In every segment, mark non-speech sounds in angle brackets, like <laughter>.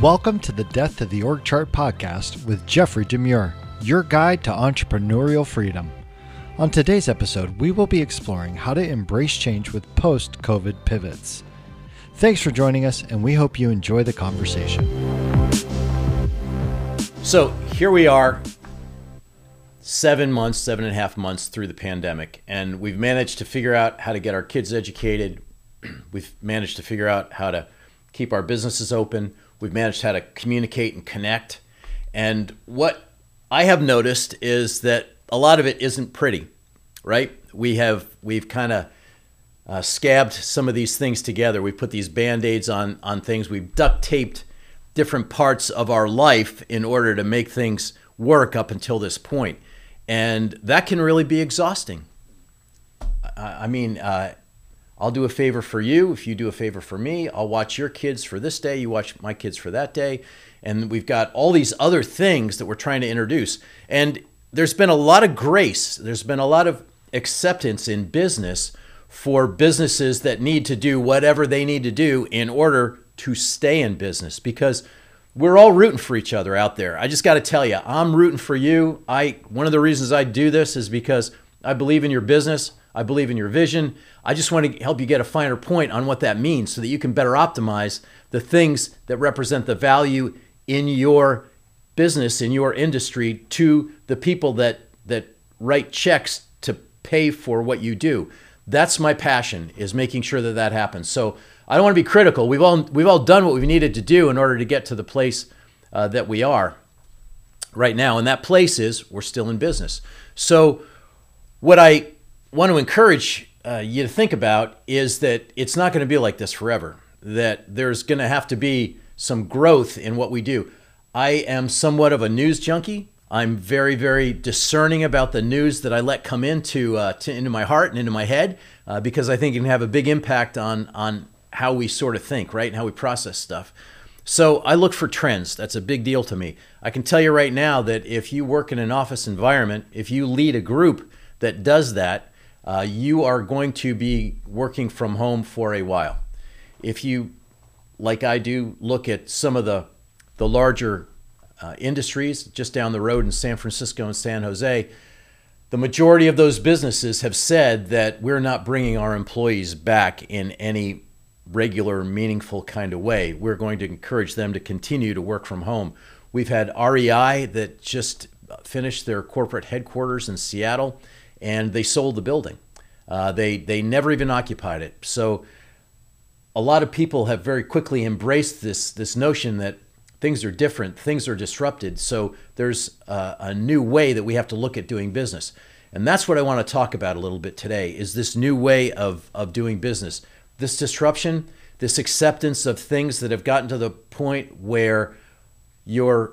Welcome to the Death of the Org Chart podcast with Jeffrey DeMure, your guide to entrepreneurial freedom. On today's episode, we will be exploring how to embrace change with post COVID pivots. Thanks for joining us, and we hope you enjoy the conversation. So here we are, seven months, seven and a half months through the pandemic, and we've managed to figure out how to get our kids educated. <clears throat> We've managed to figure out how to keep our businesses open. We've managed how to communicate and connect. And what I have noticed is that a lot of it isn't pretty, right? We have we've kind of uh, scabbed some of these things together. We put these band-aids on on things. We've duct taped different parts of our life in order to make things work up until this point, and that can really be exhausting. I, I mean, uh, I'll do a favor for you if you do a favor for me. I'll watch your kids for this day, you watch my kids for that day. And we've got all these other things that we're trying to introduce. And there's been a lot of grace, there's been a lot of acceptance in business for businesses that need to do whatever they need to do in order to stay in business because we're all rooting for each other out there. I just got to tell you, I'm rooting for you. I one of the reasons I do this is because I believe in your business. I believe in your vision. I just want to help you get a finer point on what that means so that you can better optimize the things that represent the value in your business, in your industry, to the people that, that write checks to pay for what you do. That's my passion, is making sure that that happens. So I don't want to be critical. We've all, we've all done what we've needed to do in order to get to the place uh, that we are right now. And that place is we're still in business. So, what I want to encourage uh, you to think about is that it's not going to be like this forever, that there's going to have to be some growth in what we do. I am somewhat of a news junkie. I'm very, very discerning about the news that I let come into uh, to, into my heart and into my head uh, because I think it can have a big impact on on how we sort of think, right, and how we process stuff. So I look for trends. That's a big deal to me. I can tell you right now that if you work in an office environment, if you lead a group that does that, uh, you are going to be working from home for a while. If you, like I do, look at some of the, the larger uh, industries just down the road in San Francisco and San Jose, the majority of those businesses have said that we're not bringing our employees back in any regular, meaningful kind of way. We're going to encourage them to continue to work from home. We've had REI that just finished their corporate headquarters in Seattle and they sold the building. Uh, they they never even occupied it. So a lot of people have very quickly embraced this this notion that things are different, things are disrupted. So there's a, a new way that we have to look at doing business, and that's what I want to talk about a little bit today. Is this new way of of doing business, this disruption, this acceptance of things that have gotten to the point where you're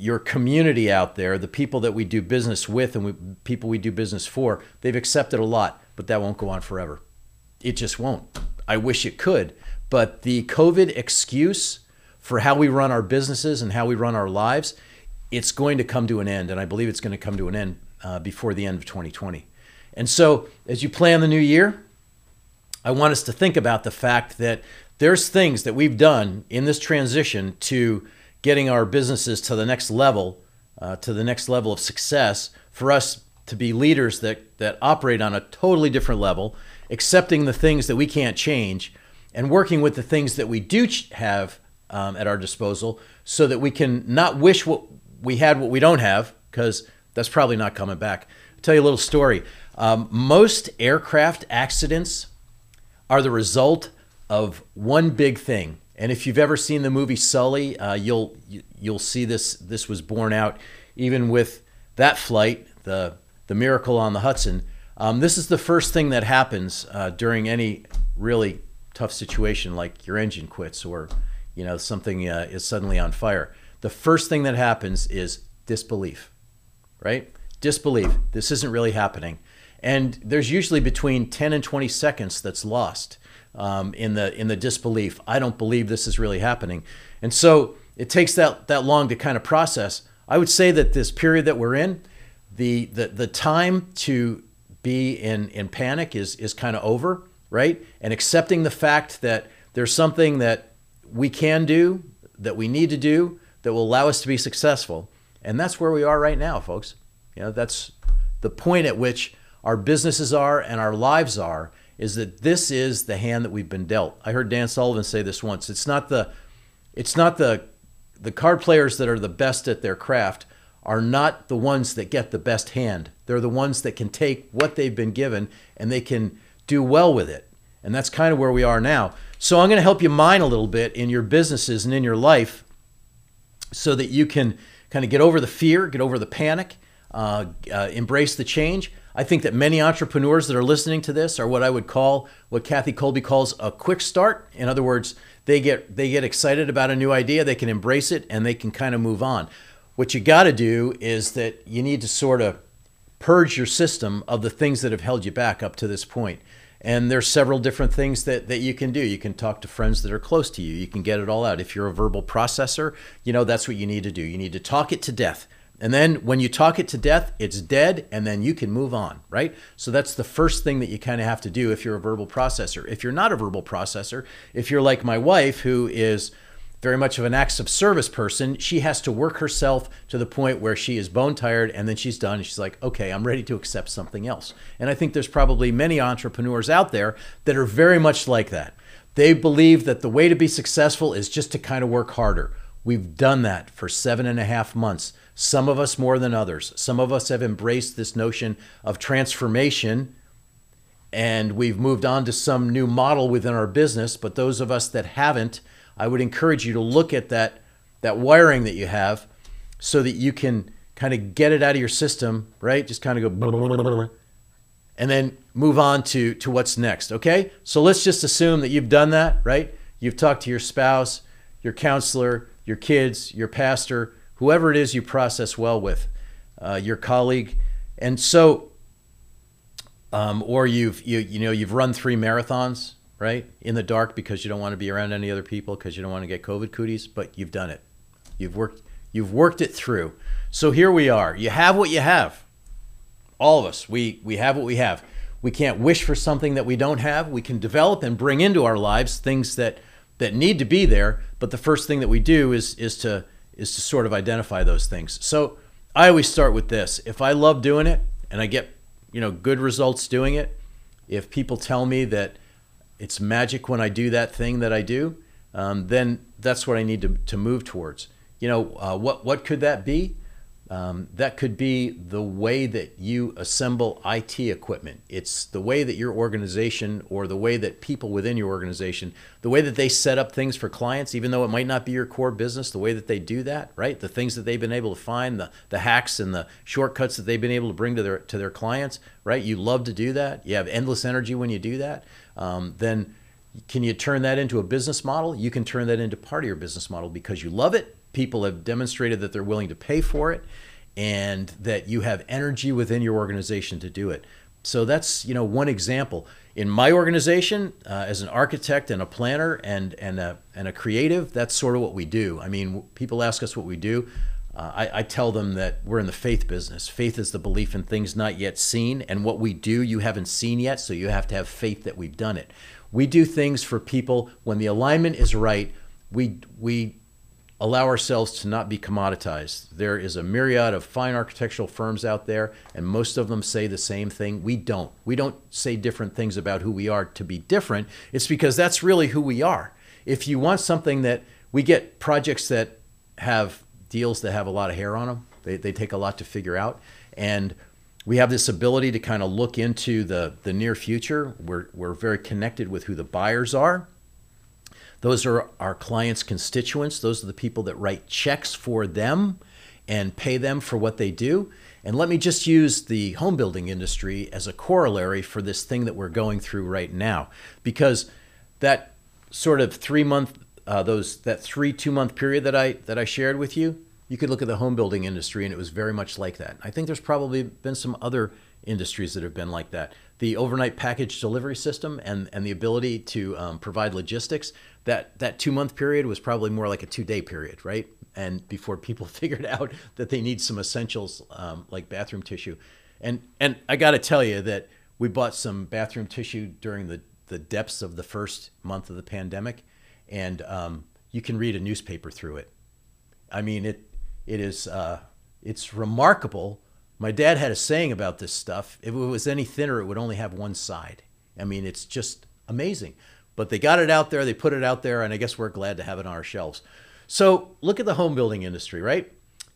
your community out there, the people that we do business with and we, people we do business for, they've accepted a lot, but that won't go on forever. It just won't. I wish it could. But the COVID excuse for how we run our businesses and how we run our lives, it's going to come to an end. And I believe it's going to come to an end uh, before the end of 2020. And so, as you plan the new year, I want us to think about the fact that there's things that we've done in this transition to getting our businesses to the next level, uh, to the next level of success, for us to be leaders that, that operate on a totally different level, accepting the things that we can't change, and working with the things that we do have um, at our disposal so that we can not wish what we had what we don't have, because that's probably not coming back. I'll tell you a little story. Um, most aircraft accidents are the result of one big thing, and if you've ever seen the movie Sully, uh, you'll you'll see this. This was borne out even with that flight, the the Miracle on the Hudson. Um, this is the first thing that happens uh, during any really tough situation, like your engine quits or you know something uh, is suddenly on fire. The first thing that happens is disbelief, right? Disbelief. This isn't really happening, and there's usually between 10 and 20 seconds that's lost um, in the in the disbelief. I don't believe this is really happening, and so it takes that that long to kind of process. I would say that this period that we're in, the the the time to be in in panic is is kind of over, right? And accepting the fact that there's something that we can do that we need to do that will allow us to be successful. And that's where we are right now, folks. You know, that's the point at which our businesses are and our lives are is that this is the hand that we've been dealt. I heard Dan Sullivan say this once. It's not the it's not the the card players that are the best at their craft are not the ones that get the best hand. They're the ones that can take what they've been given and they can do well with it. And that's kind of where we are now. So I'm going to help you mine a little bit in your businesses and in your life so that you can kind of get over the fear, get over the panic, uh, uh, embrace the change. I think that many entrepreneurs that are listening to this are what I would call what Kathy Kolbe calls a quick start. In other words, they get they get excited about a new idea, they can embrace it, and they can kind of move on. What you got to do is that you need to sort of purge your system of the things that have held you back up to this point. And there's several different things that, that you can do. You can talk to friends that are close to you. You can get it all out. If you're a verbal processor, you know that's what you need to do. You need to talk it to death. And then when you talk it to death, it's dead, and then you can move on, right? So that's the first thing that you kind of have to do if you're a verbal processor. If you're not a verbal processor, if you're like my wife, who is very much of an acts of service person, she has to work herself to the point where she is bone tired and then she's done and she's like, okay, I'm ready to accept something else. And I think there's probably many entrepreneurs out there that are very much like that. They believe that the way to be successful is just to kind of work harder. We've done that for seven and a half months, some of us more than others. Some of us have embraced this notion of transformation and we've moved on to some new model within our business. But those of us that haven't, I would encourage you to look at that that wiring that you have so that you can kind of get it out of your system, right? Just kind of go and then move on to to what's next, okay? So let's just assume that you've done that, right? You've talked to your spouse, your counselor, your kids, your pastor, whoever it is you process well with, uh, your colleague, and so, um, or you've you you know you've run three marathons, right, in the dark because you don't want to be around any other people because you don't want to get COVID cooties, but you've done it. You've worked you've worked it through. So here we are. You have what you have. All of us, we we have what we have. We can't wish for something that we don't have. We can develop and bring into our lives things that that need to be there, but the first thing that we do is is to is to sort of identify those things. So I always start with this. If I love doing it and I get, you know, good results doing it, if people tell me that it's magic when I do that thing that I do, um, then that's what I need to, to move towards. You know, uh, what, what could that be? Um, that could be the way that you assemble IT equipment. It's the way that your organization or the way that people within your organization, the way that they set up things for clients, even though it might not be your core business, the way that they do that, right? The things that they've been able to find, the, the hacks and the shortcuts that they've been able to bring to their to their clients, right? You love to do that. You have endless energy when you do that. Um, then can you turn that into a business model? You can turn that into part of your business model because you love it people have demonstrated that they're willing to pay for it and that you have energy within your organization to do it. So that's you know one example. In my organization, uh, as an architect and a planner and and a, and a creative, that's sort of what we do. I mean, people ask us what we do. Uh, I, I tell them that we're in the faith business. Faith is the belief in things not yet seen, and what we do you haven't seen yet, so you have to have faith that we've done it. We do things for people when the alignment is right. We we allow ourselves to not be commoditized. There is a myriad of fine architectural firms out there, and most of them say the same thing. We don't. We don't say different things about who we are to be different. It's because that's really who we are. If you want something that we get projects that have deals that have a lot of hair on them, they, they take a lot to figure out. And we have this ability to kind of look into the, the near future. We're, we're very connected with who the buyers are those are our clients' constituents. Those are the people that write checks for them and pay them for what they do. And let me just use the home building industry as a corollary for this thing that we're going through right now, because that sort of three month, uh, those that three two month period that I that I shared with you, you could look at the home building industry and it was very much like that. I think there's probably been some other industries that have been like that. The overnight package delivery system and and the ability to um, provide logistics that that two month period was probably more like a two day period, right? And before people <laughs> figured out that they need some essentials um, like bathroom tissue, and and I got to tell you that we bought some bathroom tissue during the the depths of the first month of the pandemic, and um, you can read a newspaper through it. I mean, it it is uh, it's remarkable. My dad had a saying about this stuff. If it was any thinner, it would only have one side. I mean, it's just amazing. But they got it out there, they put it out there, and I guess we're glad to have it on our shelves. So look at the home building industry, right?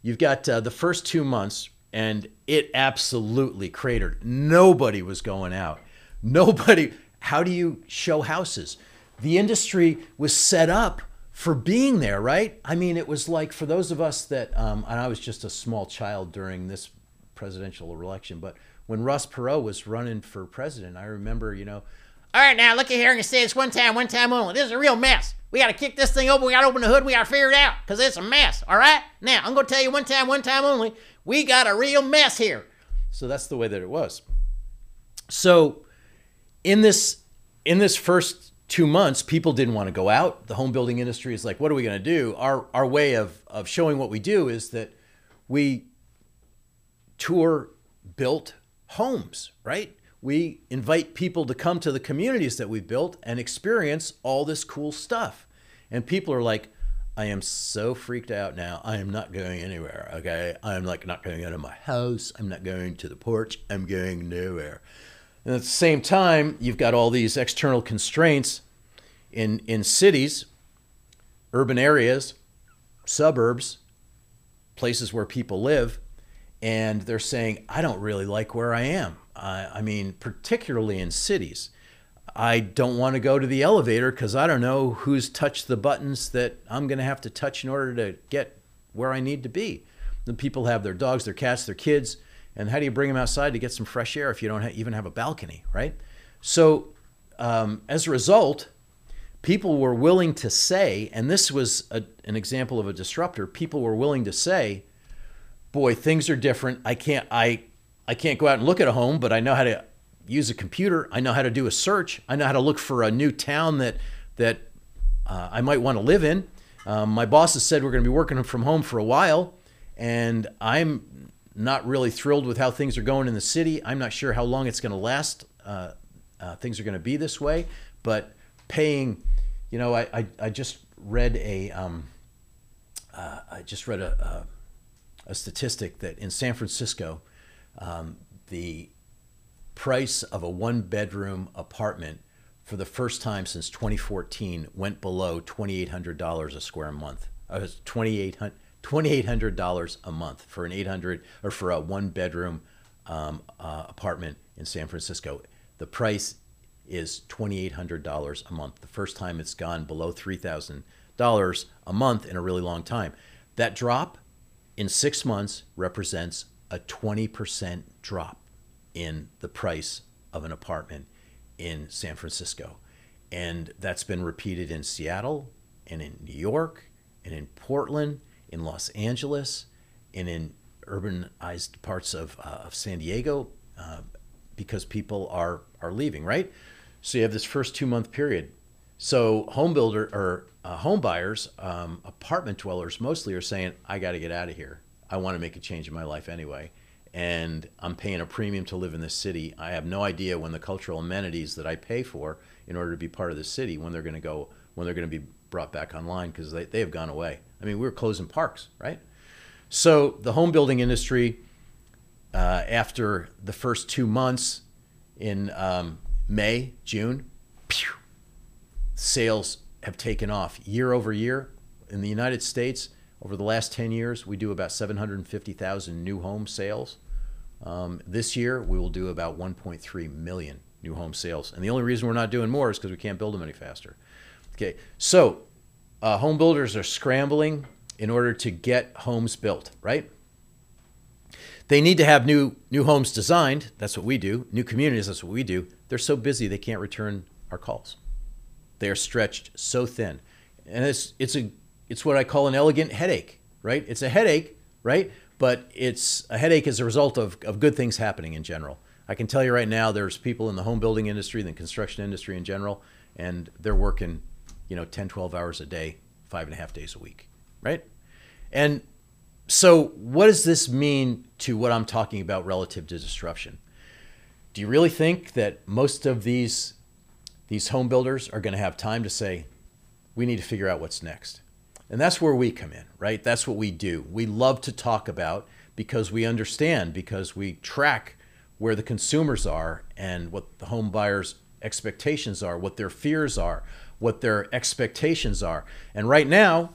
You've got uh, the first two months, and it absolutely cratered. Nobody was going out. Nobody. How do you show houses? The industry was set up for being there, right? I mean, it was like for those of us that, um, and I was just a small child during this presidential election, but when Ross Perot was running for president, I remember, you know, all right, now look at here and say this one time, one time only. This is a real mess. We got to kick this thing open. We got to open the hood. We got to figure it out because it's a mess. All right. Now I'm going to tell you one time, one time only. We got a real mess here. So that's the way that it was. So in this in this first two months, people didn't want to go out. The home building industry is like, what are we going to do? Our, our way of, of showing what we do is that we tour built homes, right? We invite people to come to the communities that we've built and experience all this cool stuff. And people are like, I am so freaked out now. I am not going anywhere. Okay. I'm like not going out of my house. I'm not going to the porch. I'm going nowhere. And at the same time, you've got all these external constraints in, in cities, urban areas, suburbs, places where people live, and they're saying, I don't really like where I am. I, I mean, particularly in cities. I don't want to go to the elevator because I don't know who's touched the buttons that I'm going to have to touch in order to get where I need to be. The people have their dogs, their cats, their kids and how do you bring them outside to get some fresh air if you don't ha- even have a balcony, right? So, um, as a result, people were willing to say, and this was a, an example of a disruptor. People were willing to say, "Boy, things are different. I can't. I I can't go out and look at a home, but I know how to use a computer. I know how to do a search. I know how to look for a new town that that uh, I might want to live in. Um, my boss has said we're going to be working from home for a while, and I'm not really thrilled with how things are going in the city. I'm not sure how long it's going to last. Uh, uh, things are going to be this way, but paying, you know, I, I, I just read a, um, uh, I just read a, a, a, statistic that in San Francisco, um, the price of a one bedroom apartment for the first time since 2014 went below $2,800 a square month. Uh, 2,800 $2,800 a month for an 800 or for a one bedroom um, uh, apartment in San Francisco. The price is $2,800 a month. The first time it's gone below $3,000 a month in a really long time. That drop in six months represents a 20% drop in the price of an apartment in San Francisco. And that's been repeated in Seattle and in New York and in Portland in Los Angeles and in urbanized parts of, uh, of San Diego uh, because people are, are leaving, right? So you have this first two month period. So home builder or uh, home buyers, um, apartment dwellers mostly are saying, I got to get out of here. I want to make a change in my life anyway. And I'm paying a premium to live in this city. I have no idea when the cultural amenities that I pay for in order to be part of the city, when they're going to go, when they're going to be brought back online because they, they have gone away. I mean, we were closing parks, right? So the home building industry, uh, after the first two months in um, May, June, pew, sales have taken off year over year. In the United States, over the last 10 years, we do about 750,000 new home sales. Um, this year, we will do about 1.3 million new home sales. And the only reason we're not doing more is because we can't build them any faster. Okay, so uh, home builders are scrambling in order to get homes built, right? They need to have new new homes designed. That's what we do. New communities. That's what we do. They're so busy they can't return our calls. They are stretched so thin, and it's it's a it's what I call an elegant headache, right? It's a headache, right? But it's a headache as a result of, of good things happening in general. I can tell you right now, there's people in the home building industry, the construction industry in general, and they're working you know, 10, 12 hours a day, five and a half days a week, right? And so, what does this mean to what I'm talking about relative to disruption? Do you really think that most of these these home builders are going to have time to say, we need to figure out what's next. And that's where we come in, right? That's what we do. We love to talk about because we understand, because we track where the consumers are and what the home buyers' expectations are, what their fears are, what their expectations are. And right now,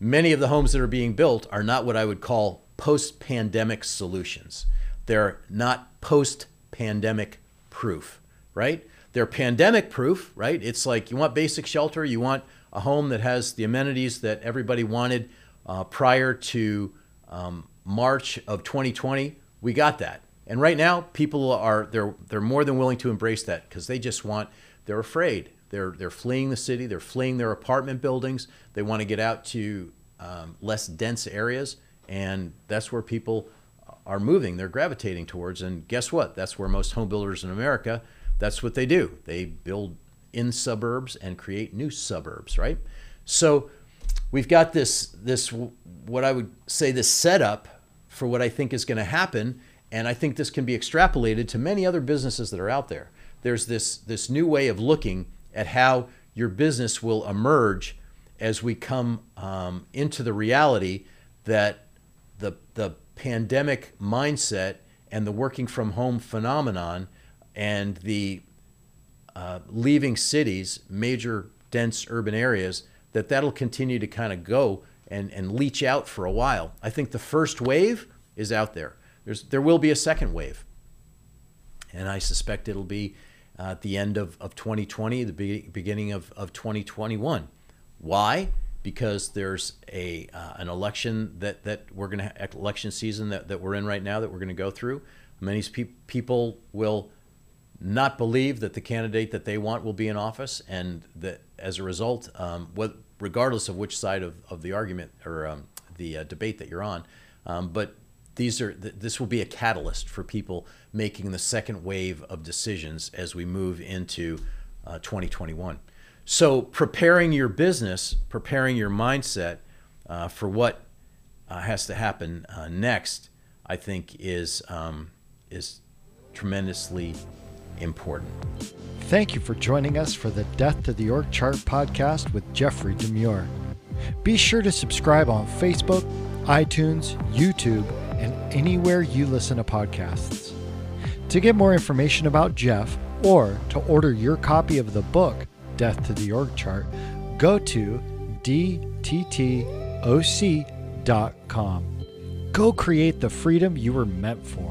many of the homes that are being built are not what I would call post pandemic solutions. They're not post pandemic proof, right? They're pandemic proof, right? It's like you want basic shelter, you want a home that has the amenities that everybody wanted uh, prior to um, March of 2020. We got that. And right now, people are they're they're more than willing to embrace that because they just want they're afraid. They're they're fleeing the city. They're fleeing their apartment buildings. They want to get out to um, less dense areas, and that's where people are moving. They're gravitating towards. And guess what? That's where most home builders in America. That's what they do. They build in suburbs and create new suburbs, right? So we've got this this what I would say this setup for what I think is going to happen and I think this can be extrapolated to many other businesses that are out there. There's this, this new way of looking at how your business will emerge as we come um, into the reality that the, the pandemic mindset and the working from home phenomenon and the uh, leaving cities, major dense urban areas, that that'll continue to kind of go and, and leach out for a while. I think the first wave is out there. There's, there will be a second wave. And I suspect it'll be uh, at the end of, of 2020, the be- beginning of, of 2021. Why? Because there's a uh, an election that, that we're going to election season that, that we're in right now that we're going to go through. Many pe- people will not believe that the candidate that they want will be in office, and that as a result, um, what, regardless of which side of, of the argument or um, the uh, debate that you're on, um, but these are this will be a catalyst for people making the second wave of decisions as we move into uh, 2021. So preparing your business, preparing your mindset uh, for what uh, has to happen uh, next, I think is um, is tremendously important. Thank you for joining us for the Death to the Org Chart podcast with Jeffrey DeMure. Be sure to subscribe on Facebook, iTunes, YouTube, and anywhere you listen to podcasts. To get more information about Jeff or to order your copy of the book, Death to the Org Chart, go to dttoc.com. Go create the freedom you were meant for.